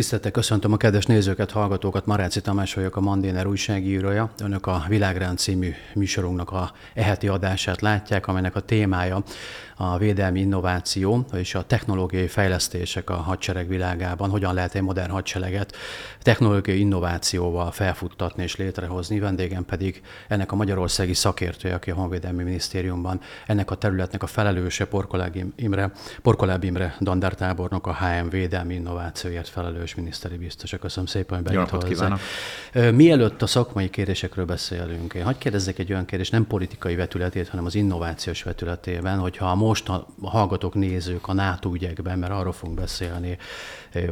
Tiszteltek, köszöntöm a kedves nézőket, hallgatókat. Maráci Tamás vagyok, a Mandéner újságírója. Önök a Világrend című műsorunknak a eheti adását látják, amelynek a témája a védelmi innováció és a technológiai fejlesztések a hadsereg világában. Hogyan lehet egy modern hadsereget technológiai innovációval felfuttatni és létrehozni. Vendégem pedig ennek a magyarországi szakértője, aki a Honvédelmi Minisztériumban ennek a területnek a felelőse, Porkoláb Imre, Porkoláb Imre dandártábornok, a HM védelmi innovációért felelős felelős miniszteri biztos. Köszönöm szépen, hogy bejött hozzá. Mielőtt a szakmai kérdésekről beszélünk, én hagyd kérdezzek egy olyan kérdést, nem politikai vetületét, hanem az innovációs vetületében, hogyha most a hallgatók, nézők a NATO ügyekben, mert arról fogunk beszélni,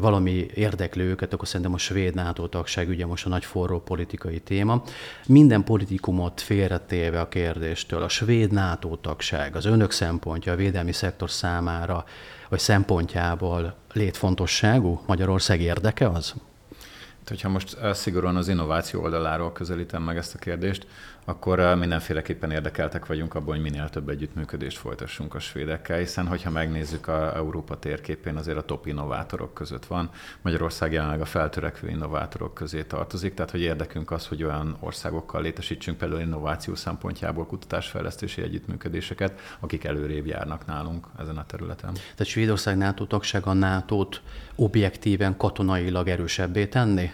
valami érdekli őket, akkor szerintem a svéd NATO tagság ügye most a nagy forró politikai téma. Minden politikumot félretéve a kérdéstől, a svéd NATO tagság az önök szempontja a védelmi szektor számára vagy szempontjából létfontosságú? Magyarország érdeke az? Hogyha most szigorúan az innováció oldaláról közelítem meg ezt a kérdést, akkor mindenféleképpen érdekeltek vagyunk abban, hogy minél több együttműködést folytassunk a svédekkel, hiszen hogyha megnézzük a Európa térképén, azért a top innovátorok között van. Magyarország jelenleg a feltörekvő innovátorok közé tartozik, tehát hogy érdekünk az, hogy olyan országokkal létesítsünk például innováció szempontjából kutatásfejlesztési együttműködéseket, akik előrébb járnak nálunk ezen a területen. Tehát Svédország NATO tagság a NATO-t objektíven katonailag erősebbé tenni?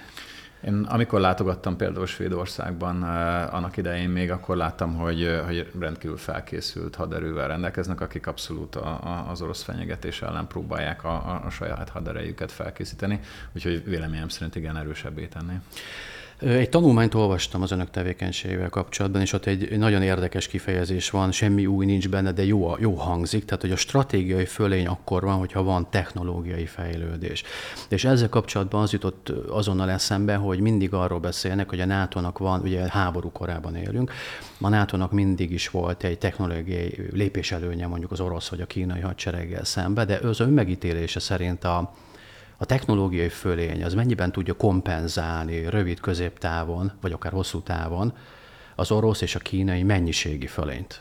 Én amikor látogattam például Svédországban eh, annak idején még, akkor láttam, hogy, eh, hogy rendkívül felkészült haderővel rendelkeznek, akik abszolút a, a, az orosz fenyegetés ellen próbálják a, a saját haderejüket felkészíteni, úgyhogy véleményem szerint igen erősebbé tenni. Egy tanulmányt olvastam az önök tevékenységével kapcsolatban, és ott egy nagyon érdekes kifejezés van, semmi új nincs benne, de jó, jó hangzik, tehát hogy a stratégiai fölény akkor van, hogyha van technológiai fejlődés. És ezzel kapcsolatban az jutott azonnal eszembe, hogy mindig arról beszélnek, hogy a NATO-nak van, ugye háború korában élünk, a NATO-nak mindig is volt egy technológiai lépéselőnye mondjuk az orosz vagy a kínai hadsereggel szembe, de az önmegítélése szerint a, a technológiai fölény az mennyiben tudja kompenzálni rövid középtávon, vagy akár hosszú távon az orosz és a kínai mennyiségi fölényt?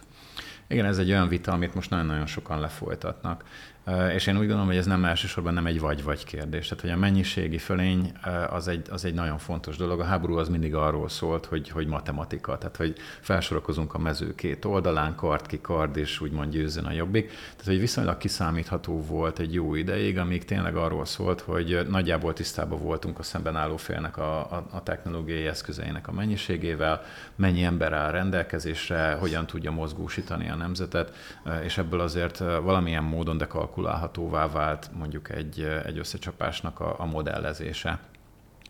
Igen, ez egy olyan vita, amit most nagyon-nagyon sokan lefolytatnak. És én úgy gondolom, hogy ez nem elsősorban nem egy vagy-vagy kérdés. Tehát, hogy a mennyiségi fölény az egy, az egy nagyon fontos dolog. A háború az mindig arról szólt, hogy, hogy matematika, tehát hogy felsorakozunk a mező két oldalán, kard ki kard, és úgymond győzzön a jobbik. Tehát, hogy viszonylag kiszámítható volt egy jó ideig, amíg tényleg arról szólt, hogy nagyjából tisztában voltunk a szemben álló félnek a, a, a technológiai eszközeinek a mennyiségével, mennyi ember áll rendelkezésre, hogyan tudja mozgósítani a nemzetet, és ebből azért valamilyen módon de kalkulálhatóvá vált mondjuk egy, egy összecsapásnak a, a modellezése.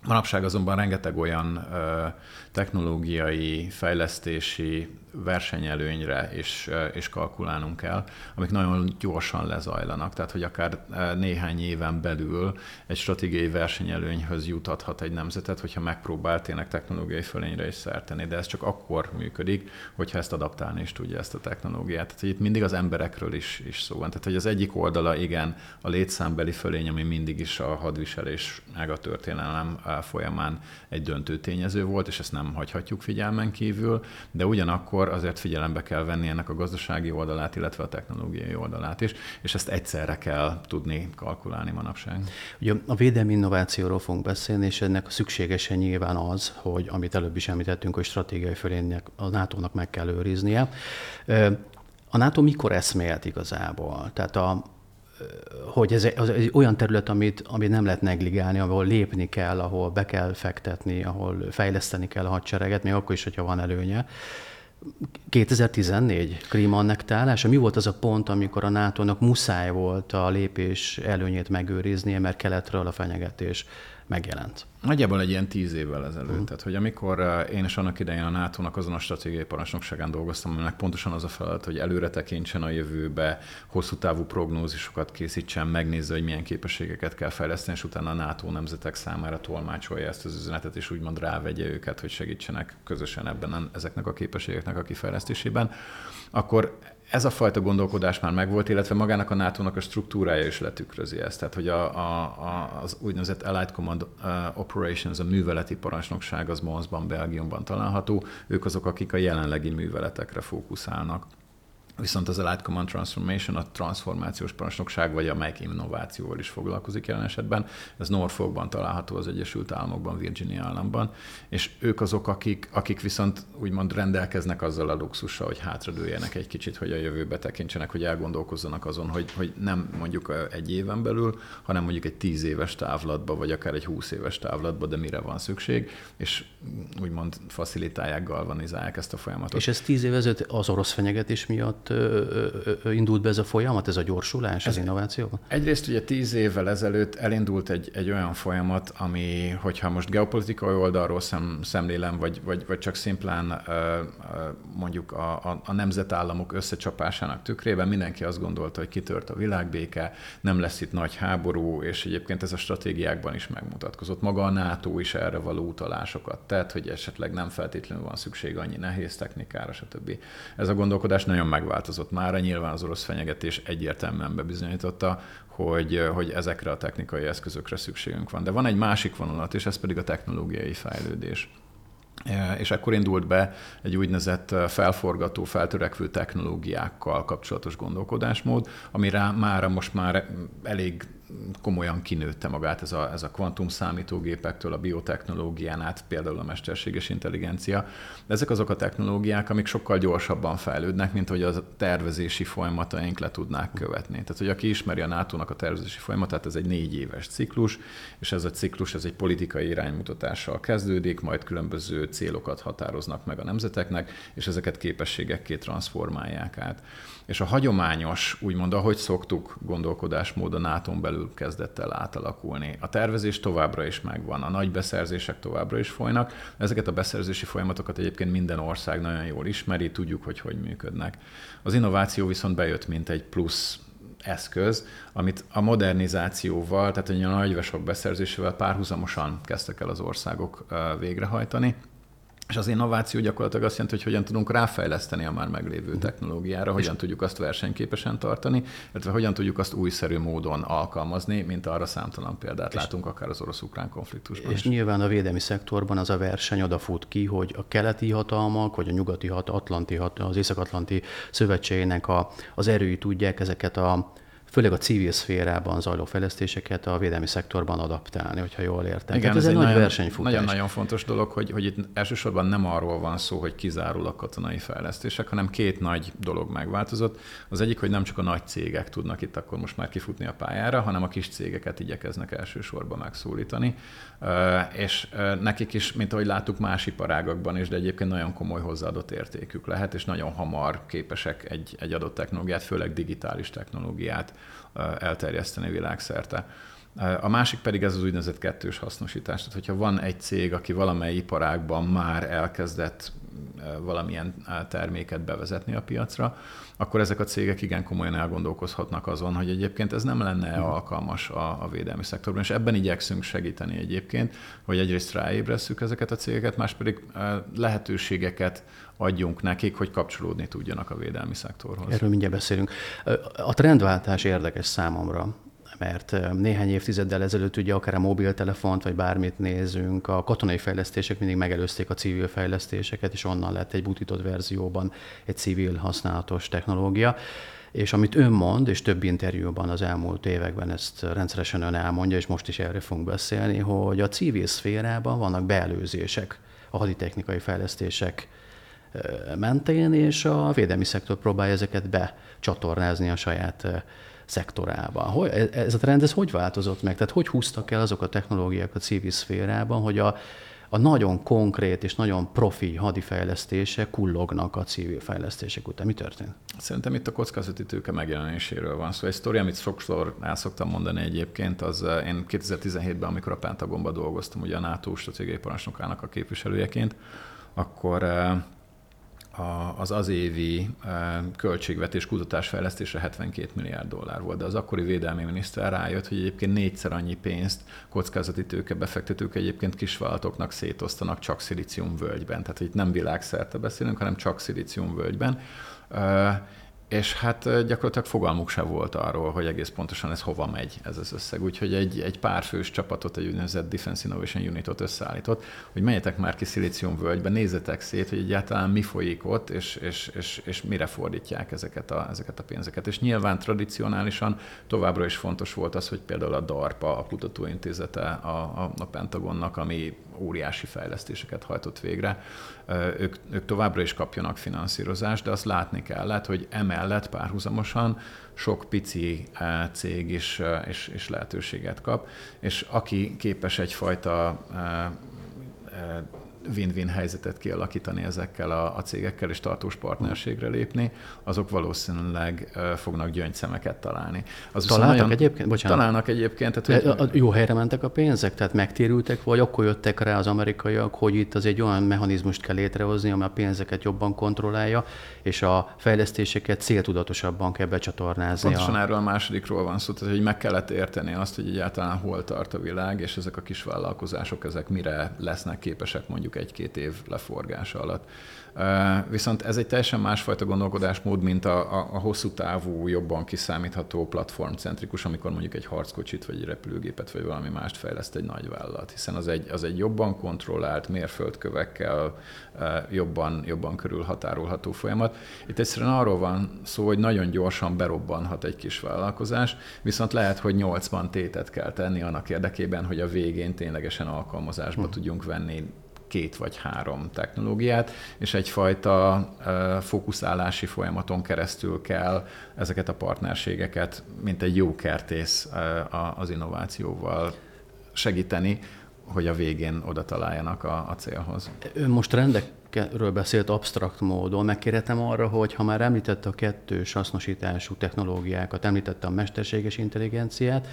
Manapság azonban rengeteg olyan ö, technológiai, fejlesztési versenyelőnyre is, is kalkulálnunk kell, amik nagyon gyorsan lezajlanak. Tehát, hogy akár néhány éven belül egy stratégiai versenyelőnyhöz jutathat egy nemzetet, hogyha megpróbál tényleg technológiai fölényre is szerteni. De ez csak akkor működik, hogyha ezt adaptálni is tudja ezt a technológiát. Tehát, hogy itt mindig az emberekről is, is szó van. Tehát, hogy az egyik oldala, igen, a létszámbeli fölény, ami mindig is a hadviselés meg a történelem folyamán egy döntő tényező volt, és ezt nem hagyhatjuk figyelmen kívül, de ugyanakkor azért figyelembe kell venni ennek a gazdasági oldalát, illetve a technológiai oldalát is, és ezt egyszerre kell tudni kalkulálni manapság. Ugye a védelmi innovációról fogunk beszélni, és ennek szükségesen nyilván az, hogy amit előbb is említettünk, hogy stratégiai fölénynek a NATO-nak meg kell őriznie. A NATO mikor eszmélt igazából? Tehát a, hogy ez, az egy olyan terület, amit, amit nem lehet negligálni, ahol lépni kell, ahol be kell fektetni, ahol fejleszteni kell a hadsereget, még akkor is, hogyha van előnye. 2014 Krím annektálása, mi volt az a pont, amikor a NATO-nak muszáj volt a lépés előnyét megőriznie, mert keletről a fenyegetés megjelent? Nagyjából egy ilyen tíz évvel ezelőtt. Uh-huh. Tehát, hogy amikor eh, én is annak idején a NATO-nak azon a stratégiai parancsnokságán dolgoztam, aminek pontosan az a feladat, hogy előre tekintsen a jövőbe, hosszú távú prognózisokat készítsen, megnézze, hogy milyen képességeket kell fejleszteni, és utána a NATO nemzetek számára tolmácsolja ezt az üzenetet, és úgymond rávegye őket, hogy segítsenek közösen ebben ezeknek a képességeknek a kifejlesztésében, akkor ez a fajta gondolkodás már megvolt, illetve magának a NATO-nak a struktúrája is letükrözi ezt. Tehát, hogy a, a, az úgynevezett Allied Command uh, Operations, a műveleti parancsnokság az Monsban, Belgiumban található. Ők azok, akik a jelenlegi műveletekre fókuszálnak. Viszont az Light Command Transformation, a transformációs parancsnokság, vagy amelyik innovációval is foglalkozik jelen esetben. Ez Norfolkban található az Egyesült Államokban, Virginia államban, és ők azok, akik, akik viszont úgymond rendelkeznek azzal a luxussal, hogy hátradőljenek egy kicsit, hogy a jövőbe tekintsenek, hogy elgondolkozzanak azon, hogy, hogy nem mondjuk egy éven belül, hanem mondjuk egy tíz éves távlatba, vagy akár egy húsz éves távlatba, de mire van szükség, és úgymond facilitálják, galvanizálják ezt a folyamatot. És ez tíz év ezelőtt az orosz fenyegetés miatt miatt indult be ez a folyamat, ez a gyorsulás ez az innovációban? Egyrészt ugye tíz évvel ezelőtt elindult egy, egy olyan folyamat, ami, hogyha most geopolitikai oldalról szem, szemlélem, vagy, vagy, vagy csak szimplán mondjuk a, a, a nemzetállamok összecsapásának tükrében mindenki azt gondolta, hogy kitört a világbéke, nem lesz itt nagy háború, és egyébként ez a stratégiákban is megmutatkozott. Maga a NATO is erre való utalásokat tett, hogy esetleg nem feltétlenül van szükség annyi nehéz technikára, stb. Ez a gondolkodás nagyon megváltozott változott már, nyilván az orosz fenyegetés egyértelműen bebizonyította, hogy, hogy ezekre a technikai eszközökre szükségünk van. De van egy másik vonulat, és ez pedig a technológiai fejlődés. E, és akkor indult be egy úgynevezett felforgató, feltörekvő technológiákkal kapcsolatos gondolkodásmód, amire mára most már elég komolyan kinőtte magát ez a, ez a kvantum számítógépektől, a biotechnológián át, például a mesterséges intelligencia. Ezek azok a technológiák, amik sokkal gyorsabban fejlődnek, mint hogy a tervezési folyamataink le tudnák követni. Tehát, hogy aki ismeri a NATO-nak a tervezési folyamatát, ez egy négy éves ciklus, és ez a ciklus ez egy politikai iránymutatással kezdődik, majd különböző célokat határoznak meg a nemzeteknek, és ezeket képességekké transformálják át. És a hagyományos, úgymond ahogy szoktuk gondolkodásmód a nato belül kezdett el átalakulni. A tervezés továbbra is megvan, a nagy beszerzések továbbra is folynak. Ezeket a beszerzési folyamatokat egyébként minden ország nagyon jól ismeri, tudjuk, hogy hogy működnek. Az innováció viszont bejött, mint egy plusz eszköz, amit a modernizációval, tehát a nagyvesok beszerzésével párhuzamosan kezdtek el az országok végrehajtani. És az innováció gyakorlatilag azt jelenti, hogy hogyan tudunk ráfejleszteni a már meglévő mhm. technológiára, hogyan tudjuk azt versenyképesen tartani, illetve hogyan tudjuk azt újszerű módon alkalmazni, mint arra számtalan példát látunk akár az orosz-ukrán konfliktusban. És is. nyilván a védelmi szektorban az a verseny odafut ki, hogy a keleti hatalmak, vagy a nyugati hat, atlanti hat, az észak-atlanti szövetségének a, az erői tudják ezeket a főleg a civil szférában zajló fejlesztéseket a védelmi szektorban adaptálni, hogyha jól értem. Igen, ez, ez egy, nagy versenyfutás. Nagyon-nagyon fontos dolog, hogy, hogy itt elsősorban nem arról van szó, hogy kizárólag katonai fejlesztések, hanem két nagy dolog megváltozott. Az egyik, hogy nem csak a nagy cégek tudnak itt akkor most már kifutni a pályára, hanem a kis cégeket igyekeznek elsősorban megszólítani. És nekik is, mint ahogy láttuk más iparágakban is, de egyébként nagyon komoly hozzáadott értékük lehet, és nagyon hamar képesek egy, egy adott technológiát, főleg digitális technológiát elterjeszteni világszerte. A másik pedig ez az úgynevezett kettős hasznosítás. Tehát, hogyha van egy cég, aki valamely iparágban már elkezdett valamilyen terméket bevezetni a piacra, akkor ezek a cégek igen komolyan elgondolkozhatnak azon, hogy egyébként ez nem lenne mhm. alkalmas a, a védelmi szektorban, és ebben igyekszünk segíteni egyébként, hogy egyrészt ráébresszük ezeket a cégeket, más pedig lehetőségeket adjunk nekik, hogy kapcsolódni tudjanak a védelmi szektorhoz. Erről mindjárt beszélünk. A trendváltás érdekes számomra mert néhány évtizeddel ezelőtt ugye akár a mobiltelefont, vagy bármit nézünk, a katonai fejlesztések mindig megelőzték a civil fejlesztéseket, és onnan lett egy butított verzióban egy civil használatos technológia. És amit ön mond, és több interjúban az elmúlt években ezt rendszeresen ön elmondja, és most is erre fogunk beszélni, hogy a civil szférában vannak beelőzések a haditechnikai fejlesztések mentén, és a védelmi szektor próbálja ezeket becsatornázni a saját szektorában. E, ez a trend, ez hogy változott meg? Tehát hogy húztak el azok a technológiák a civil szférában, hogy a, a nagyon konkrét és nagyon profi hadifejlesztések kullognak a civil fejlesztések után. Mi történt? Szerintem itt a kockázati tőke megjelenéséről van szó. Szóval egy sztori, amit sokszor el szoktam mondani egyébként, az eh, én 2017-ben, amikor a Pentagonban dolgoztam, ugye a NATO stratégiai parancsnokának a képviselőjeként, akkor eh, az az évi e, költségvetés kutatásfejlesztése 72 milliárd dollár volt, de az akkori védelmi miniszter rájött, hogy egyébként négyszer annyi pénzt kockázati tőke befektetők egyébként kisvállalatoknak szétosztanak csak völgyben. Tehát itt nem világszerte beszélünk, hanem csak völgyben. És hát gyakorlatilag fogalmuk se volt arról, hogy egész pontosan ez hova megy ez az összeg. Úgyhogy egy, egy pár fős csapatot, egy úgynevezett Defense Innovation Unitot összeállított, hogy menjetek már ki Szilícium völgybe, nézzetek szét, hogy egyáltalán mi folyik ott, és, és, és, és mire fordítják ezeket a, ezeket a pénzeket. És nyilván tradicionálisan továbbra is fontos volt az, hogy például a DARPA, a kutatóintézete a, a, a Pentagonnak, ami óriási fejlesztéseket hajtott végre, ők, ők továbbra is kapjanak finanszírozást, de azt látni kellett, hogy emellett párhuzamosan sok pici cég is, is, is lehetőséget kap, és aki képes egyfajta win-win helyzetet kialakítani ezekkel a, a cégekkel, és tartós partnerségre lépni, azok valószínűleg fognak gyöngyszemeket találni. Az Találtak nagyon, egyébként? Bocsánat. Találnak egyébként. Tehát, hogy... jó helyre mentek a pénzek? Tehát megtérültek, vagy akkor jöttek rá az amerikaiak, hogy itt az egy olyan mechanizmust kell létrehozni, ami a pénzeket jobban kontrollálja, és a fejlesztéseket céltudatosabban kell becsatornázni. Pontosan a... erről a másodikról van szó, tehát hogy meg kellett érteni azt, hogy egyáltalán hol tart a világ, és ezek a kis vállalkozások, ezek mire lesznek képesek mondjuk mondjuk egy-két év leforgása alatt. Viszont ez egy teljesen másfajta gondolkodásmód, mint a, a, a hosszú távú, jobban kiszámítható platformcentrikus, amikor mondjuk egy harckocsit, vagy egy repülőgépet, vagy valami mást fejleszt egy nagy vállalat, hiszen az egy, az egy jobban kontrollált, mérföldkövekkel jobban, jobban körülhatárolható folyamat. Itt egyszerűen arról van szó, hogy nagyon gyorsan berobbanhat egy kis vállalkozás, viszont lehet, hogy 80 tétet kell tenni annak érdekében, hogy a végén ténylegesen alkalmazásba hm. tudjunk venni két vagy három technológiát, és egyfajta fókuszálási folyamaton keresztül kell ezeket a partnerségeket, mint egy jó kertész az innovációval segíteni, hogy a végén oda találjanak a, a célhoz. Ön most rendekről beszélt absztrakt módon. Megkérhetem arra, hogy ha már említette a kettős hasznosítású technológiákat, említette a mesterséges intelligenciát,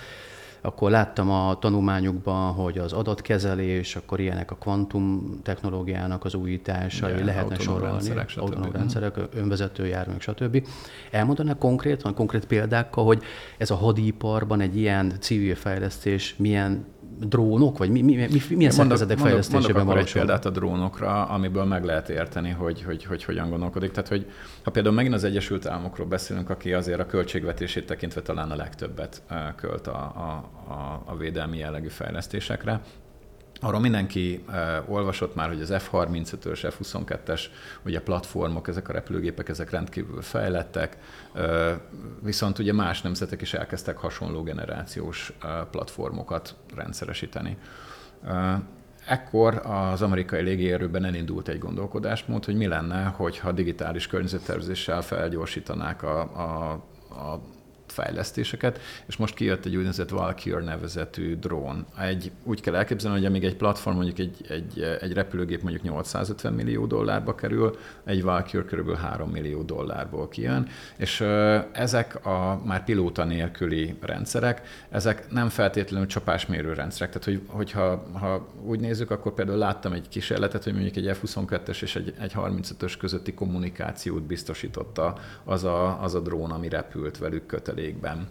akkor láttam a tanulmányukban, hogy az adatkezelés, akkor ilyenek a kvantum technológiának az újításai, Igen, lehetne sorolni, rendszerek, autonóm rendszerek, önvezető járművek, stb. Elmondaná konkrétan, konkrét példákkal, hogy ez a hadiparban egy ilyen civil fejlesztés milyen drónok, vagy mi, mi, mi, milyen szervezetek fejlesztésében mondok egy példát a drónokra, amiből meg lehet érteni, hogy, hogy, hogy hogyan gondolkodik. Tehát, hogy ha például megint az Egyesült Államokról beszélünk, aki azért a költségvetését tekintve talán a legtöbbet költ a, a, a, a védelmi jellegű fejlesztésekre, Arról mindenki uh, olvasott már, hogy az F-35-ös, F-22-es, ugye platformok, ezek a repülőgépek, ezek rendkívül fejlettek, uh, viszont ugye más nemzetek is elkezdtek hasonló generációs uh, platformokat rendszeresíteni. Uh, ekkor az amerikai légierőben elindult egy gondolkodásmód, hogy mi lenne, hogyha digitális környezettervezéssel felgyorsítanák a, a, a fejlesztéseket, és most kijött egy úgynevezett Valkyr nevezetű drón. Egy, úgy kell elképzelni, hogy amíg egy platform, mondjuk egy, egy, egy repülőgép mondjuk 850 millió dollárba kerül, egy Valkyr kb. 3 millió dollárból kijön, és ezek a már pilóta nélküli rendszerek, ezek nem feltétlenül csapásmérő rendszerek. Tehát, hogy, hogyha ha úgy nézzük, akkor például láttam egy kísérletet, hogy mondjuk egy F-22-es és egy, egy 35-ös közötti kommunikációt biztosította az a, az a drón, ami repült velük kötelék végben.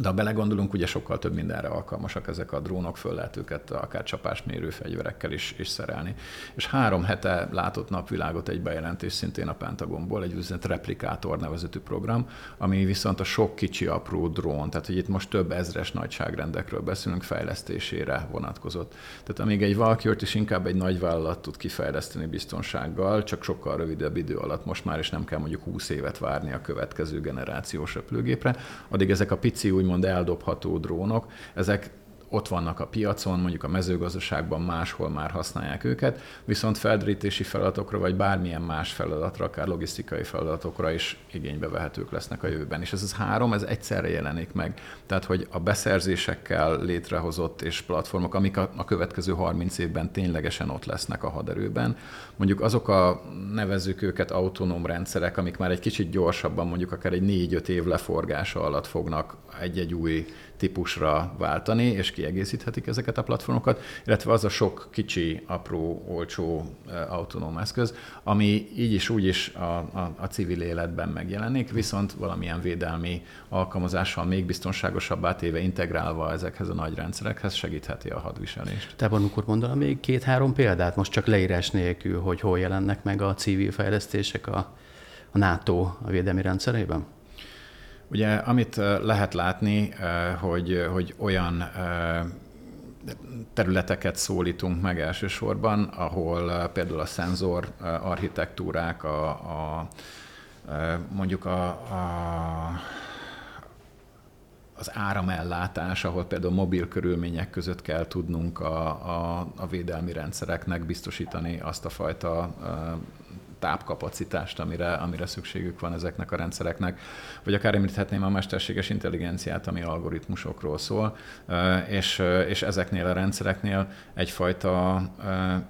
De ha belegondolunk, ugye sokkal több mindenre alkalmasak ezek a drónok, föl lehet őket akár csapásmérő fegyverekkel is, is szerelni. És három hete látott napvilágot egy bejelentés szintén a Pentagonból, egy úgynevezett replikátor nevezetű program, ami viszont a sok kicsi apró drón, tehát hogy itt most több ezres nagyságrendekről beszélünk, fejlesztésére vonatkozott. Tehát amíg egy Valkyrt is inkább egy nagy vállalat tud kifejleszteni biztonsággal, csak sokkal rövidebb idő alatt most már is nem kell mondjuk 20 évet várni a következő generációs repülőgépre, addig ezek a pici úgymond eldobható drónok, ezek ott vannak a piacon, mondjuk a mezőgazdaságban máshol már használják őket, viszont feldrítési feladatokra, vagy bármilyen más feladatra, akár logisztikai feladatokra is igénybe vehetők lesznek a jövőben. És ez az három, ez egyszerre jelenik meg. Tehát, hogy a beszerzésekkel létrehozott és platformok, amik a, a következő 30 évben ténylegesen ott lesznek a haderőben, mondjuk azok a nevezzük őket autonóm rendszerek, amik már egy kicsit gyorsabban, mondjuk akár egy 4-5 év leforgása alatt fognak egy-egy új típusra váltani, és kiegészíthetik ezeket a platformokat, illetve az a sok kicsi, apró, olcsó autonóm eszköz, ami így is úgy is a, a, a civil életben megjelenik, viszont valamilyen védelmi alkalmazással még biztonságosabbá téve integrálva ezekhez a nagy rendszerekhez segítheti a hadviselést. Te van, akkor mondaná még két-három példát, most csak leírás nélkül, hogy hol jelennek meg a civil fejlesztések a, a NATO a védelmi rendszerében? Ugye, amit lehet látni, hogy, hogy olyan területeket szólítunk meg elsősorban, ahol például a szenzor architektúrák, a, a, mondjuk a, a az áramellátás, ahol például mobil körülmények között kell tudnunk a, a, a védelmi rendszereknek biztosítani azt a fajta tápkapacitást, amire, amire szükségük van ezeknek a rendszereknek. Vagy akár említhetném a mesterséges intelligenciát, ami algoritmusokról szól, és, és ezeknél a rendszereknél egyfajta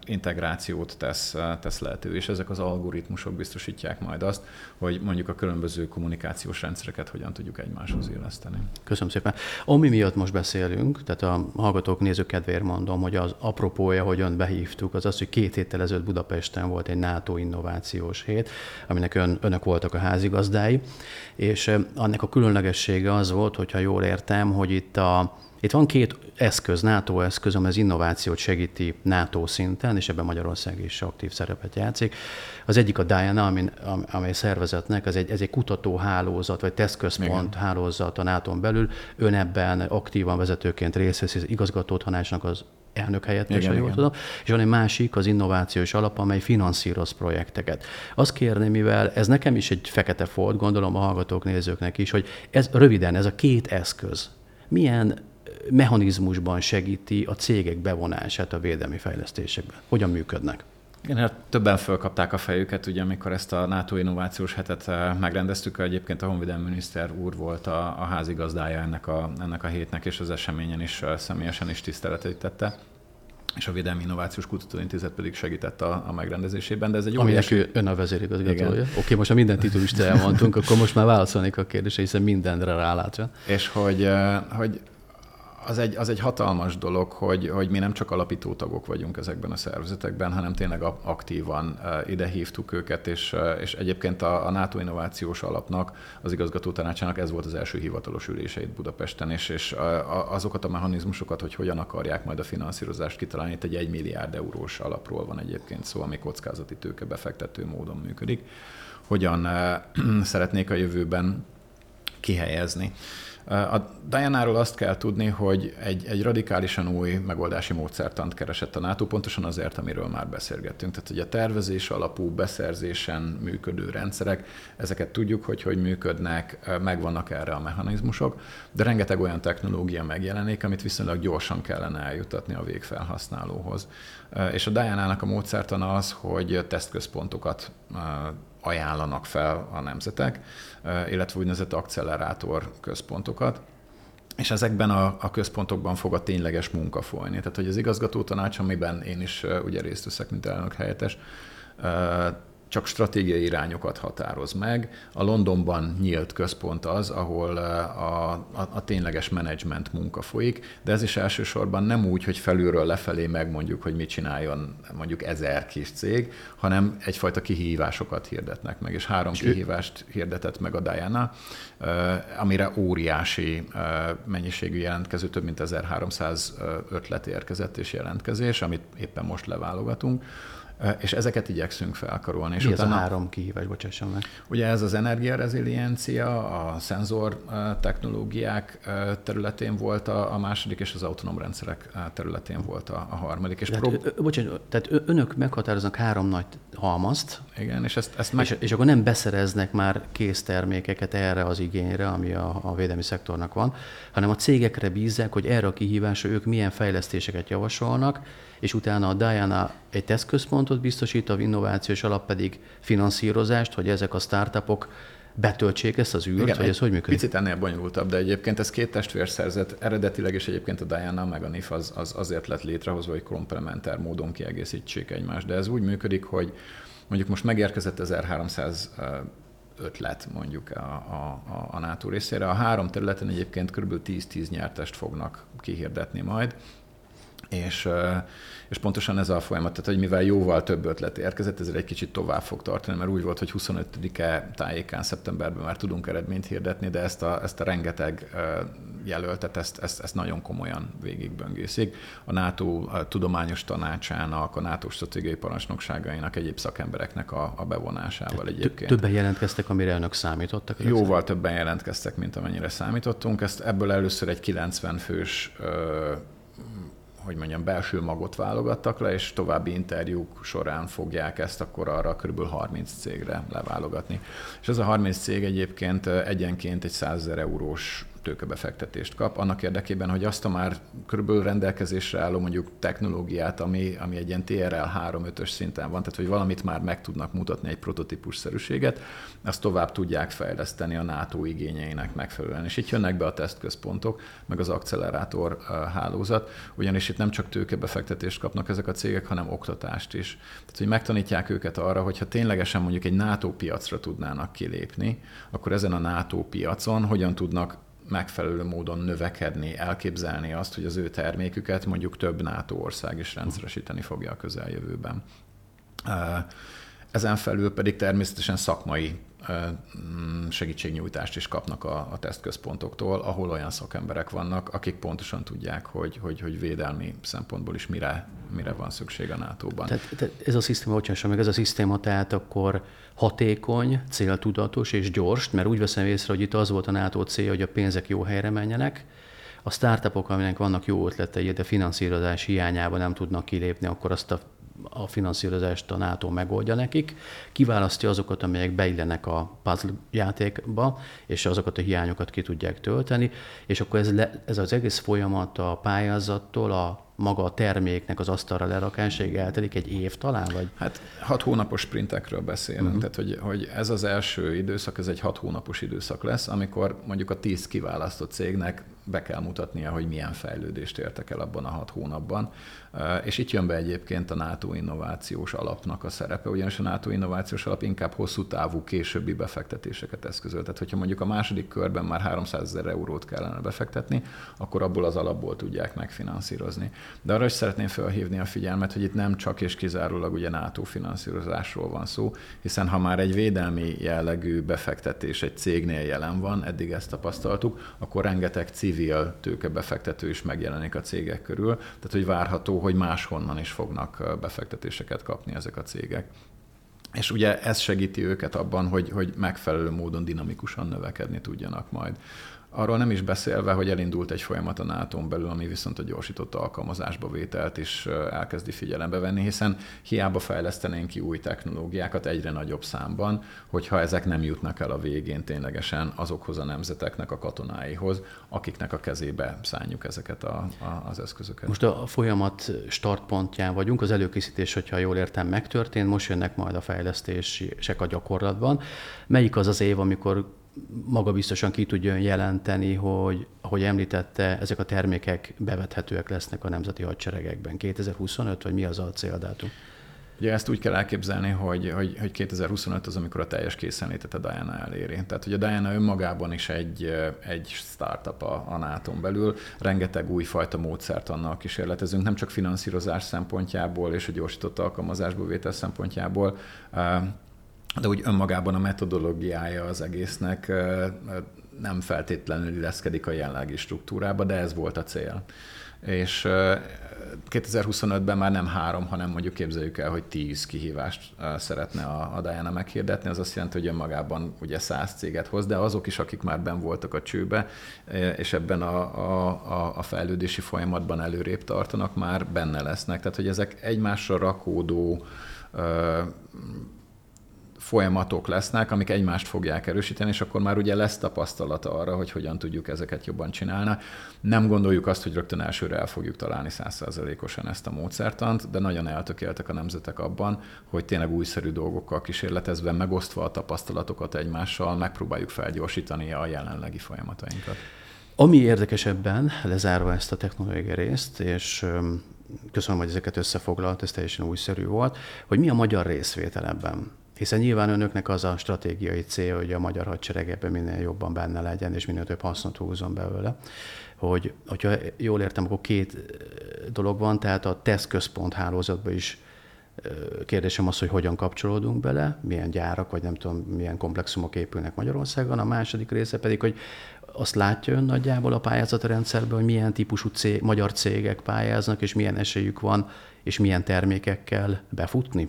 integrációt tesz, tesz lehető, és ezek az algoritmusok biztosítják majd azt, hogy mondjuk a különböző kommunikációs rendszereket hogyan tudjuk egymáshoz éleszteni. Köszönöm szépen. Ami miatt most beszélünk, tehát a hallgatók nézők kedvéért mondom, hogy az apropója, hogy ön behívtuk, az az, hogy két héttel ezelőtt Budapesten volt egy NATO innováció innovációs hét, aminek ön, önök voltak a házigazdái, és annak a különlegessége az volt, hogyha jól értem, hogy itt a itt van két eszköz, NATO eszköz, amely az innovációt segíti NATO szinten, és ebben Magyarország is aktív szerepet játszik. Az egyik a Diana, amely szervezetnek, ez egy, ez egy kutatóhálózat, vagy tesztközpont Igen. hálózat a nato belül. Ön ebben aktívan vezetőként részt vesz, az igazgató tanácsnak az elnök helyettes, ha jól tudom, és van egy másik, az innovációs alap, amely finanszíroz projekteket. Azt kérném, mivel ez nekem is egy fekete folt, gondolom a hallgatók, nézőknek is, hogy ez röviden, ez a két eszköz, milyen mechanizmusban segíti a cégek bevonását a védelmi fejlesztésekben? Hogyan működnek? Igen, hát többen fölkapták a fejüket, ugye, amikor ezt a NATO innovációs hetet eh, megrendeztük, egyébként a honvédelmi miniszter úr volt a, a házigazdája ennek a, ennek a hétnek, és az eseményen is eh, személyesen is tiszteletítette és a Védelmi Innovációs Kutatóintézet pedig segített a, a megrendezésében, de ez egy Ami óriási... ön a vezérigazgatója. Oké, most a minden titulust elmondtunk, akkor most már válaszolnék a kérdésre, hiszen mindenre rálátva. És hogy, eh, hogy az egy, az egy hatalmas dolog, hogy, hogy mi nem csak alapító tagok vagyunk ezekben a szervezetekben, hanem tényleg aktívan eh, ide hívtuk őket, és, eh, és egyébként a, a NATO Innovációs Alapnak, az igazgató tanácsának ez volt az első hivatalos üléseit Budapesten, és, és azokat a mechanizmusokat, hogy hogyan akarják majd a finanszírozást kitalálni, itt egy 1 milliárd eurós alapról van egyébként szó, ami kockázati tőke befektető módon működik, hogyan eh, szeretnék a jövőben kihelyezni. A Diana-ról azt kell tudni, hogy egy, egy radikálisan új megoldási módszertant keresett a NATO, pontosan azért, amiről már beszélgettünk. Tehát, hogy a tervezés alapú beszerzésen működő rendszerek, ezeket tudjuk, hogy hogy működnek, megvannak erre a mechanizmusok, de rengeteg olyan technológia megjelenik, amit viszonylag gyorsan kellene eljutatni a végfelhasználóhoz. És a Diana-nak a módszertan az, hogy tesztközpontokat ajánlanak fel a nemzetek, illetve úgynevezett accelerátor központokat, és ezekben a, a központokban fog a tényleges munka folyni. Tehát, hogy az igazgató tanács, amiben én is ugye részt veszek, mint elnök helyettes, csak stratégiai irányokat határoz meg. A Londonban nyílt központ az, ahol a, a, a tényleges menedzsment munka folyik, de ez is elsősorban nem úgy, hogy felülről lefelé megmondjuk, hogy mit csináljon mondjuk ezer kis cég, hanem egyfajta kihívásokat hirdetnek meg, és három és kihívást ő... hirdetett meg a Diana, amire óriási mennyiségű jelentkező, több mint 1300 ötlet érkezett és jelentkezés, amit éppen most leválogatunk és ezeket igyekszünk felkarolni. És Mi utána, ez a három kihívás, bocsásson meg? Ugye ez az energiareziliencia, a szenzor technológiák területén volt a, a második, és az autonóm rendszerek területén volt a, a harmadik. És tehát, prób- bocsánat, tehát önök meghatároznak három nagy halmazt, igen, és ezt, ezt meg... és, és akkor nem beszereznek már kész termékeket erre az igényre, ami a, a védelmi szektornak van, hanem a cégekre bízzák, hogy erre a kihívásra ők milyen fejlesztéseket javasolnak, és utána a Diana egy tesztközpontot biztosít, a innovációs alap pedig finanszírozást, hogy ezek a startupok betöltsék ezt az űrt, Igen, ez hogy működik? Picit ennél bonyolultabb, de egyébként ez két testvérszerzet, eredetileg is egyébként a Diana meg a NIF az, az azért lett létrehozva, hogy komplementer módon kiegészítsék egymást, de ez úgy működik, hogy mondjuk most megérkezett 1300 ötlet mondjuk a, a, a NATO részére. A három területen egyébként kb. 10-10 nyertest fognak kihirdetni majd, És, és pontosan ez a folyamat, tehát hogy mivel jóval több ötlet érkezett, ezért egy kicsit tovább fog tartani, mert úgy volt, hogy 25-e tájékán, szeptemberben már tudunk eredményt hirdetni, de ezt a, ezt a rengeteg jelöltet, ezt, ezt, ezt nagyon komolyan végigböngészik. A NATO a tudományos tanácsának, a NATO stratégiai parancsnokságainak, egyéb szakembereknek a, a bevonásával egyébként. Többen jelentkeztek, amire önök számítottak? Jóval többen jelentkeztek, mint amennyire számítottunk. Ezt ebből először egy 90 fős hogy mondjam, belső magot válogattak le, és további interjúk során fogják ezt akkor arra kb. 30 cégre leválogatni. És ez a 30 cég egyébként egyenként egy 100 eurós tőkebefektetést kap, annak érdekében, hogy azt a már körülbelül rendelkezésre álló mondjuk technológiát, ami, ami egy ilyen TRL 3-5-ös szinten van, tehát hogy valamit már meg tudnak mutatni egy prototípus szerűséget, azt tovább tudják fejleszteni a NATO igényeinek megfelelően. És itt jönnek be a tesztközpontok, meg az accelerátor hálózat, ugyanis itt nem csak tőkebefektetést kapnak ezek a cégek, hanem oktatást is. Tehát, hogy megtanítják őket arra, hogyha ténylegesen mondjuk egy NATO piacra tudnának kilépni, akkor ezen a NATO piacon hogyan tudnak megfelelő módon növekedni, elképzelni azt, hogy az ő terméküket mondjuk több NATO ország is rendszeresíteni fogja a közeljövőben. Ezen felül pedig természetesen szakmai segítségnyújtást is kapnak a, a tesztközpontoktól, ahol olyan szakemberek vannak, akik pontosan tudják, hogy, hogy, hogy védelmi szempontból is mire, mire van szükség a NATO-ban. Tehát, tehát ez a szisztéma, bocsánat, meg ez a szisztéma, tehát akkor hatékony, céltudatos és gyors, mert úgy veszem észre, hogy itt az volt a NATO célja, hogy a pénzek jó helyre menjenek, a startupok, aminek vannak jó ötletei, de finanszírozás hiányában nem tudnak kilépni, akkor azt a a finanszírozást a NATO megoldja nekik, kiválasztja azokat, amelyek beillenek a puzzle játékba, és azokat a hiányokat ki tudják tölteni, és akkor ez, le, ez az egész folyamat a pályázattól a maga a terméknek az asztalra lerakásáig eltelik egy év talán? Vagy? Hát hat hónapos sprintekről beszélünk, uh-huh. tehát hogy, hogy ez az első időszak, ez egy hat hónapos időszak lesz, amikor mondjuk a tíz kiválasztott cégnek be kell mutatnia, hogy milyen fejlődést értek el abban a hat hónapban. És itt jön be egyébként a NATO innovációs alapnak a szerepe, ugyanis a NATO innovációs alap inkább hosszú távú későbbi befektetéseket eszközöl. Tehát, hogyha mondjuk a második körben már 300 ezer eurót kellene befektetni, akkor abból az alapból tudják megfinanszírozni. De arra is szeretném felhívni a figyelmet, hogy itt nem csak és kizárólag ugye NATO finanszírozásról van szó, hiszen ha már egy védelmi jellegű befektetés egy cégnél jelen van, eddig ezt tapasztaltuk, akkor rengeteg civil tőkebefektető is megjelenik a cégek körül, tehát hogy várható, hogy máshonnan is fognak befektetéseket kapni ezek a cégek. És ugye ez segíti őket abban, hogy, hogy megfelelő módon dinamikusan növekedni tudjanak majd. Arról nem is beszélve, hogy elindult egy folyamat a nato belül, ami viszont a gyorsított alkalmazásba vételt is elkezdi figyelembe venni, hiszen hiába fejlesztenénk ki új technológiákat egyre nagyobb számban, hogyha ezek nem jutnak el a végén ténylegesen azokhoz a nemzeteknek a katonáihoz, akiknek a kezébe szálljuk ezeket a, a, az eszközöket. Most a folyamat startpontján vagyunk, az előkészítés, hogyha jól értem, megtörtént, most jönnek majd a fejlesztések a gyakorlatban. Melyik az az év, amikor maga biztosan ki tudjon jelenteni, hogy, ahogy említette, ezek a termékek bevethetőek lesznek a nemzeti hadseregekben. 2025, vagy mi az a céldátum? Ugye ezt úgy kell elképzelni, hogy, hogy, hogy 2025 az, amikor a teljes készenlétet a Diana eléri. Tehát, hogy a Diana önmagában is egy, egy startup a, a nato belül, rengeteg újfajta módszert annak kísérletezünk, nem csak finanszírozás szempontjából és a gyorsított alkalmazásból vétel szempontjából, de úgy önmagában a metodológiája az egésznek nem feltétlenül illeszkedik a jelenlegi struktúrába, de ez volt a cél. És 2025-ben már nem három, hanem mondjuk képzeljük el, hogy tíz kihívást szeretne a, a Diana meghirdetni. Az azt jelenti, hogy önmagában ugye száz céget hoz, de azok is, akik már ben voltak a csőbe, és ebben a, a, a fejlődési folyamatban előrébb tartanak, már benne lesznek. Tehát, hogy ezek egymásra rakódó folyamatok lesznek, amik egymást fogják erősíteni, és akkor már ugye lesz tapasztalata arra, hogy hogyan tudjuk ezeket jobban csinálni. Nem gondoljuk azt, hogy rögtön elsőre el fogjuk találni százszerzelékosan ezt a módszertant, de nagyon eltökéltek a nemzetek abban, hogy tényleg újszerű dolgokkal kísérletezve, megosztva a tapasztalatokat egymással, megpróbáljuk felgyorsítani a jelenlegi folyamatainkat. Ami érdekesebben, lezárva ezt a technológiai részt, és köszönöm, hogy ezeket összefoglalt, ez teljesen újszerű volt, hogy mi a magyar részvétel ebben? Hiszen nyilván önöknek az a stratégiai cél, hogy a magyar hadsereg ebben minél jobban benne legyen, és minél több hasznot húzzon belőle. hogy hogyha jól értem, akkor két dolog van, tehát a tesztközpont hálózatban is Kérdésem az, hogy hogyan kapcsolódunk bele, milyen gyárak, vagy nem tudom, milyen komplexumok épülnek Magyarországon. A második része pedig, hogy azt látja ön nagyjából a pályázati rendszerben, hogy milyen típusú cég, magyar cégek pályáznak, és milyen esélyük van, és milyen termékekkel befutni?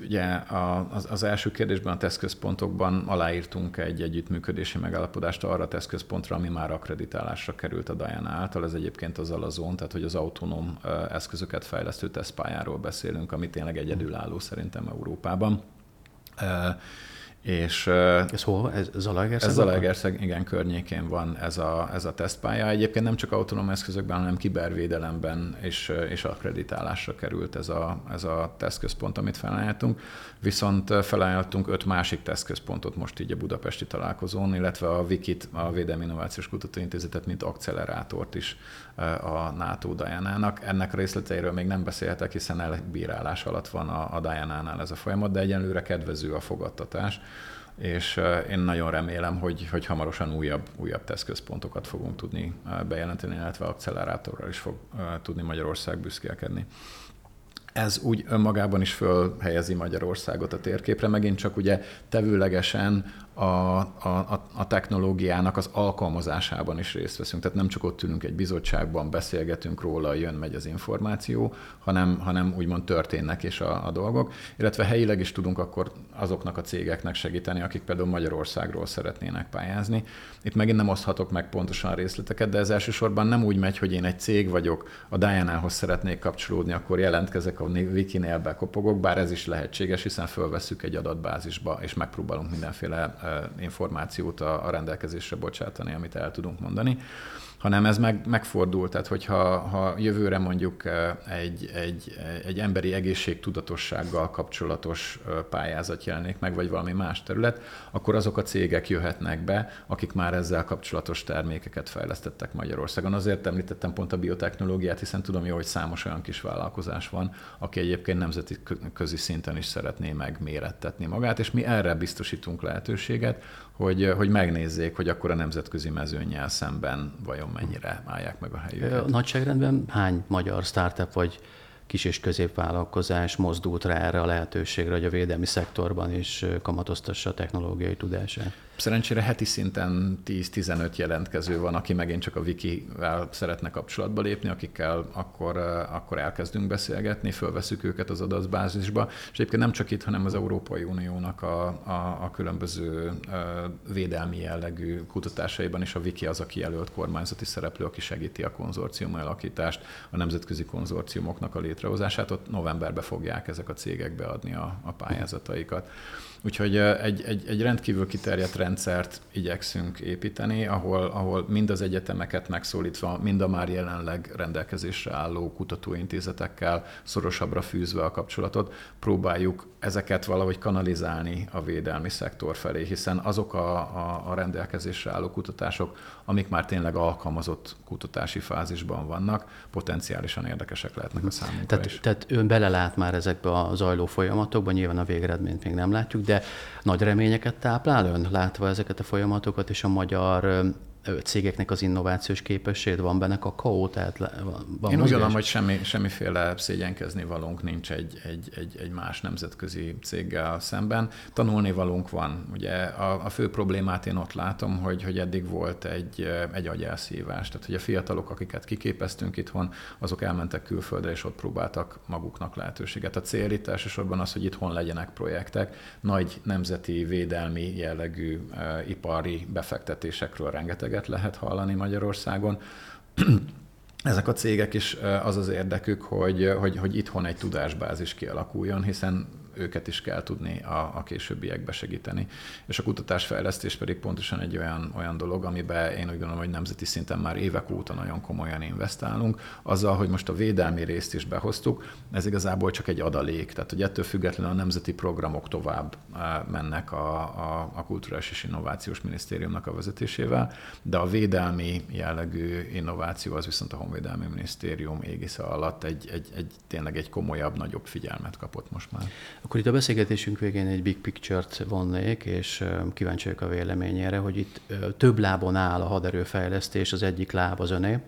Ugye az, az első kérdésben a tesztközpontokban aláírtunk egy együttműködési megállapodást arra a tesztközpontra, ami már akreditálásra került a Diana által. Ez egyébként az Alazon, tehát hogy az autonóm eszközöket fejlesztő tesztpályáról beszélünk, ami tényleg egyedülálló szerintem Európában. És, ez hol? Ez Zalaegerszeg? Ez Zalaegerszeg, igen, környékén van ez a, ez a tesztpálya. Egyébként nem csak autonóm eszközökben, hanem kibervédelemben és, és akkreditálásra került ez a, ez a tesztközpont, amit felajánlottunk. Viszont felajánlottunk öt másik tesztközpontot most így a budapesti találkozón, illetve a Wikit, a Védelmi Innovációs Kutatóintézetet, mint akcelerátort is a NATO Diana-nak. Ennek részleteiről még nem beszélhetek, hiszen elbírálás alatt van a, a Diana-nál ez a folyamat, de egyenlőre kedvező a fogadtatás és én nagyon remélem, hogy, hogy hamarosan újabb, újabb tesztközpontokat fogunk tudni bejelenteni, illetve akcelerátorral is fog tudni Magyarország büszkélkedni. Ez úgy önmagában is fölhelyezi Magyarországot a térképre, megint csak ugye tevőlegesen a, a, a technológiának az alkalmazásában is részt veszünk. Tehát nem csak ott ülünk egy bizottságban, beszélgetünk róla, jön, megy az információ, hanem, hanem úgymond történnek is a, a dolgok, illetve helyileg is tudunk akkor azoknak a cégeknek segíteni, akik például Magyarországról szeretnének pályázni. Itt megint nem oszthatok meg pontosan részleteket, de ez elsősorban nem úgy megy, hogy én egy cég vagyok, a Diana-hoz szeretnék kapcsolódni, akkor jelentkezek a Wikinél, bekopogok, bár ez is lehetséges, hiszen fölveszük egy adatbázisba, és megpróbálunk mindenféle információt a, rendelkezésre bocsátani, amit el tudunk mondani hanem ez meg, megfordul, tehát hogyha ha jövőre mondjuk egy, egy, egy emberi egészségtudatossággal kapcsolatos pályázat jelenik meg, vagy valami más terület, akkor azok a cégek jöhetnek be, akik már ezzel kapcsolatos termékeket fejlesztettek Magyarországon. Azért említettem pont a biotechnológiát, hiszen tudom jó, hogy számos olyan kis vállalkozás van, aki egyébként nemzeti közi szinten is szeretné megmérettetni magát, és mi erre biztosítunk lehetőséget, hogy, hogy megnézzék, hogy akkor a nemzetközi mezőnyel szemben vajon mennyire állják meg a helyüket. Nagyságrendben hány magyar startup vagy kis és középvállalkozás mozdult rá erre a lehetőségre, hogy a védelmi szektorban is kamatoztassa a technológiai tudását? Szerencsére heti szinten 10-15 jelentkező van, aki megint csak a Wiki-vel szeretne kapcsolatba lépni, akikkel akkor, akkor elkezdünk beszélgetni, fölveszük őket az adatbázisba, és egyébként nem csak itt, hanem az Európai Uniónak a, a, a különböző védelmi jellegű kutatásaiban is a Wiki az, aki jelölt kormányzati szereplő, aki segíti a konzorcium alakítást, a nemzetközi konzorciumoknak a létrehozását, ott novemberben fogják ezek a cégek beadni a, a pályázataikat. Úgyhogy egy, egy, egy rendkívül kiterjedt rendszert igyekszünk építeni, ahol, ahol mind az egyetemeket megszólítva, mind a már jelenleg rendelkezésre álló kutatóintézetekkel szorosabbra fűzve a kapcsolatot, próbáljuk ezeket valahogy kanalizálni a védelmi szektor felé, hiszen azok a, a, a rendelkezésre álló kutatások, amik már tényleg alkalmazott kutatási fázisban vannak, potenciálisan érdekesek lehetnek a számunkra tehát, is. Tehát ön belelát már ezekbe a zajló folyamatokba, nyilván a végeredményt még nem látjuk, de nagy reményeket táplál ön, látva ezeket a folyamatokat, és a magyar cégeknek az innovációs képességét, van benne kakaó, tehát van Én úgy gondolom, hogy semmi, semmiféle szégyenkezni valónk nincs egy, egy, egy, egy más nemzetközi céggel szemben. Tanulni valónk van. Ugye a, a fő problémát én ott látom, hogy, hogy eddig volt egy, egy agyelszívás. Tehát, hogy a fiatalok, akiket kiképeztünk itthon, azok elmentek külföldre, és ott próbáltak maguknak lehetőséget. A cél itt elsősorban az, hogy itthon legyenek projektek, nagy nemzeti védelmi jellegű uh, ipari befektetésekről rengeteg rengeteget lehet hallani Magyarországon. Ezek a cégek is az az érdekük, hogy, hogy, hogy itthon egy tudásbázis kialakuljon, hiszen őket is kell tudni a, a későbbiekbe segíteni. És a kutatásfejlesztés pedig pontosan egy olyan, olyan dolog, amiben én úgy gondolom, hogy nemzeti szinten már évek óta nagyon komolyan investálunk. Azzal, hogy most a védelmi részt is behoztuk, ez igazából csak egy adalék. Tehát, hogy ettől függetlenül a nemzeti programok tovább eh, mennek a, a, a Kulturális és Innovációs Minisztériumnak a vezetésével, de a védelmi jellegű innováció az viszont a Honvédelmi Minisztérium égisze alatt egy, egy, egy tényleg egy komolyabb, nagyobb figyelmet kapott most már. Akkor itt a beszélgetésünk végén egy big picture-t vonnék, és kíváncsi vagyok a véleményére, hogy itt több lábon áll a haderőfejlesztés, az egyik láb az öné,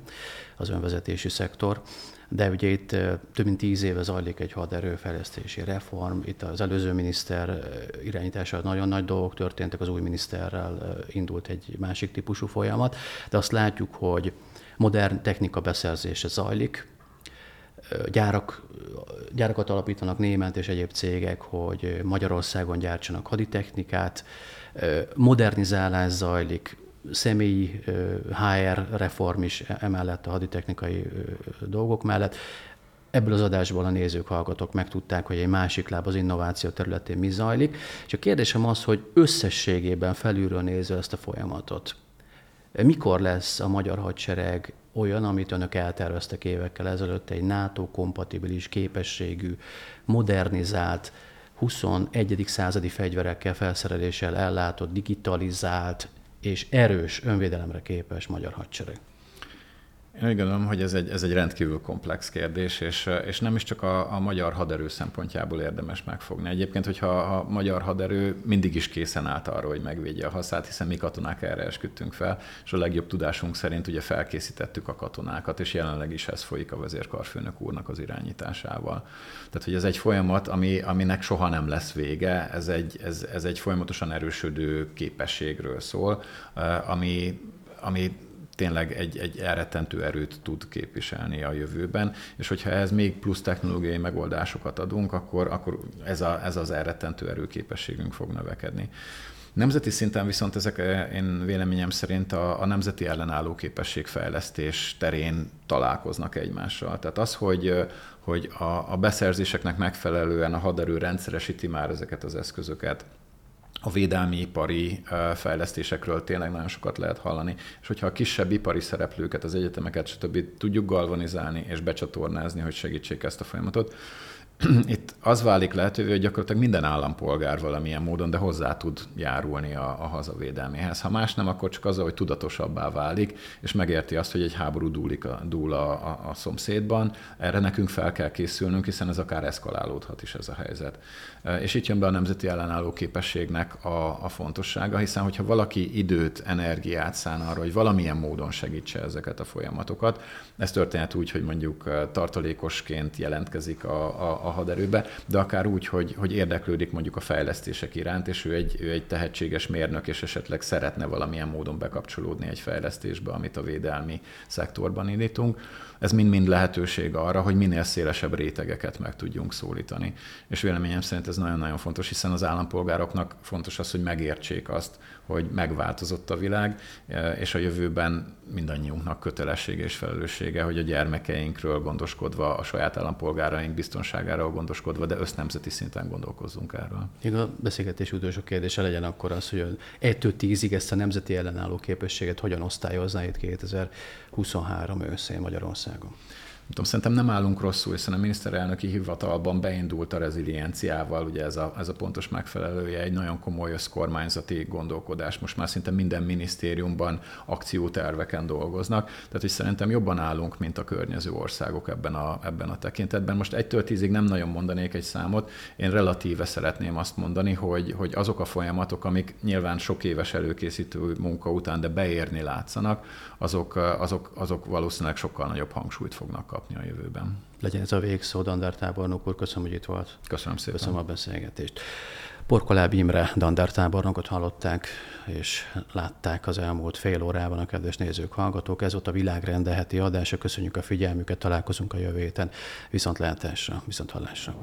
az önvezetési szektor, de ugye itt több mint tíz éve zajlik egy haderőfejlesztési reform, itt az előző miniszter irányítása nagyon nagy dolgok történtek, az új miniszterrel indult egy másik típusú folyamat, de azt látjuk, hogy modern technika beszerzése zajlik, gyárak, gyárakat alapítanak német és egyéb cégek, hogy Magyarországon gyártsanak haditechnikát, modernizálás zajlik, személyi HR reform is emellett a haditechnikai dolgok mellett. Ebből az adásból a nézők, hallgatók megtudták, hogy egy másik láb az innováció területén mi zajlik. És a kérdésem az, hogy összességében felülről nézve ezt a folyamatot. Mikor lesz a magyar hadsereg olyan, amit önök elterveztek évekkel ezelőtt, egy NATO-kompatibilis képességű, modernizált, 21. századi fegyverekkel, felszereléssel ellátott, digitalizált és erős önvédelemre képes magyar hadsereg? Én úgy gondolom, hogy ez egy, ez egy rendkívül komplex kérdés, és, és nem is csak a, a magyar haderő szempontjából érdemes megfogni. Egyébként, hogyha a magyar haderő mindig is készen állt arra, hogy megvédje a haszát, hiszen mi katonák erre esküdtünk fel, és a legjobb tudásunk szerint ugye felkészítettük a katonákat, és jelenleg is ez folyik a vezérkarfőnök úrnak az irányításával. Tehát, hogy ez egy folyamat, ami, aminek soha nem lesz vége, ez egy, ez, ez egy folyamatosan erősödő képességről szól, eh, ami, ami tényleg egy, egy elrettentő erőt tud képviselni a jövőben, és hogyha ez még plusz technológiai megoldásokat adunk, akkor, akkor ez, a, ez az elrettentő erőképességünk fog növekedni. Nemzeti szinten viszont ezek eh, én véleményem szerint a, a nemzeti ellenálló képességfejlesztés terén találkoznak egymással. Tehát az, hogy, eh, hogy a, a beszerzéseknek megfelelően a haderő rendszeresíti már ezeket az eszközöket, a védelmi ipari fejlesztésekről tényleg nagyon sokat lehet hallani, és hogyha a kisebb ipari szereplőket, az egyetemeket, stb. tudjuk galvanizálni és becsatornázni, hogy segítsék ezt a folyamatot, itt az válik lehetővé, hogy gyakorlatilag minden állampolgár valamilyen módon, de hozzá tud járulni a, a hazavédelméhez. Ha más nem, akkor csak az, hogy tudatosabbá válik, és megérti azt, hogy egy háború dúlik a, dúl a, a, a szomszédban. Erre nekünk fel kell készülnünk, hiszen ez akár eszkalálódhat is ez a helyzet. És itt jön be a nemzeti ellenálló képességnek a, a fontossága, hiszen hogyha valaki időt, energiát szán arra, hogy valamilyen módon segítse ezeket a folyamatokat, ez történhet úgy, hogy mondjuk tartalékosként jelentkezik a, a, a haderőbe, de akár úgy, hogy, hogy érdeklődik mondjuk a fejlesztések iránt, és ő egy, ő egy tehetséges mérnök, és esetleg szeretne valamilyen módon bekapcsolódni egy fejlesztésbe, amit a védelmi szektorban indítunk ez mind-mind lehetőség arra, hogy minél szélesebb rétegeket meg tudjunk szólítani. És véleményem szerint ez nagyon-nagyon fontos, hiszen az állampolgároknak fontos az, hogy megértsék azt, hogy megváltozott a világ, és a jövőben mindannyiunknak kötelessége és felelőssége, hogy a gyermekeinkről gondoskodva, a saját állampolgáraink biztonságáról gondoskodva, de össznemzeti szinten gondolkozzunk erről. Még a beszélgetés utolsó kérdése legyen akkor az, hogy 1 tízig ezt a nemzeti ellenálló képességet hogyan osztályozná itt 2023 őszén Magyarországon? Tudom, szerintem nem állunk rosszul, hiszen a miniszterelnöki hivatalban beindult a rezilienciával, ugye ez a, ez a pontos megfelelője, egy nagyon komoly összkormányzati gondolkodás. Most már szinte minden minisztériumban akcióterveken dolgoznak, tehát hogy szerintem jobban állunk, mint a környező országok ebben a, ebben a tekintetben. Most egytől tízig nem nagyon mondanék egy számot, én relatíve szeretném azt mondani, hogy, hogy azok a folyamatok, amik nyilván sok éves előkészítő munka után, de beérni látszanak, azok, azok, azok valószínűleg sokkal nagyobb hangsúlyt fognak kapni a jövőben. Legyen ez a végszó, Dandár tábornok úr, köszönöm, hogy itt volt. Köszönöm szépen. Köszönöm a beszélgetést. Porkoláb Imre Dandár tábornokot hallották, és látták az elmúlt fél órában a kedves nézők, hallgatók. Ez volt a világrendeheti adása. Köszönjük a figyelmüket, találkozunk a jövő héten. Viszont látásra, viszont hallásra.